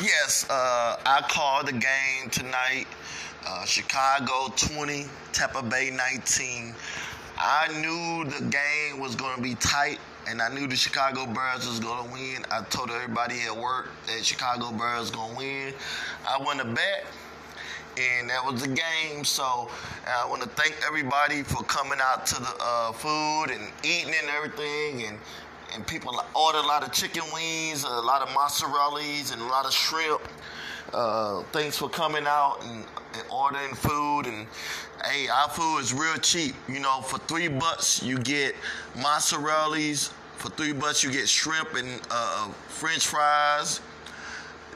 Yes, uh, I called the game tonight. Uh, Chicago 20, Tampa Bay 19. I knew the game was going to be tight, and I knew the Chicago Bears was going to win. I told everybody at work that Chicago Bears going to win. I won a bet, and that was the game. So I want to thank everybody for coming out to the uh, food and eating and everything, and and people order a lot of chicken wings, a lot of mozzarellas, and a lot of shrimp. Uh, thanks for coming out and, and, ordering food. And hey, our food is real cheap. You know, for three bucks you get mozzarellas. For three bucks you get shrimp and uh, French fries.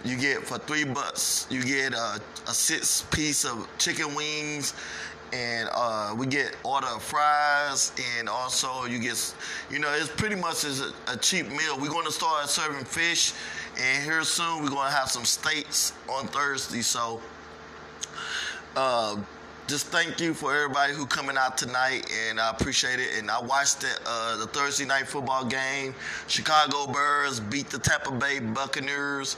You get for three bucks you get a, a six piece of chicken wings and uh, we get order of fries, and also you get, you know, it's pretty much as a, a, cheap meal. We're going to start serving fish, and here soon we're going to have some steaks on Thursday. So, uh, just thank you for everybody who coming out tonight, and I appreciate it. And I watched the, uh, the Thursday night football game. Chicago Bears beat the Tampa Bay Buccaneers,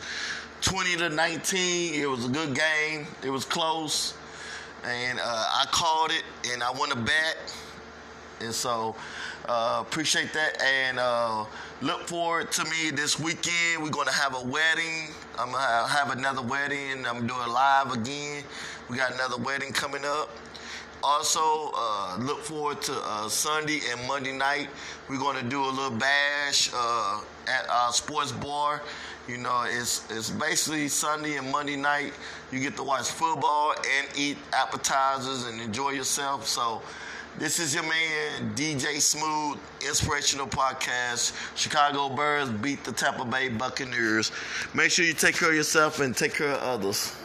20 to 19. It was a good game. It was close and uh, I called it, and I won a bet, and so uh, appreciate that, and uh, look forward to me this weekend. We're gonna have a wedding. I'm gonna have another wedding. I'm doing live again. We got another wedding coming up. Also, uh, look forward to uh, Sunday and Monday night. We're going to do a little bash uh, at our sports bar. You know, it's it's basically Sunday and Monday night. You get to watch football and eat appetizers and enjoy yourself. So, this is your man DJ Smooth, inspirational podcast. Chicago Bears beat the Tampa Bay Buccaneers. Make sure you take care of yourself and take care of others.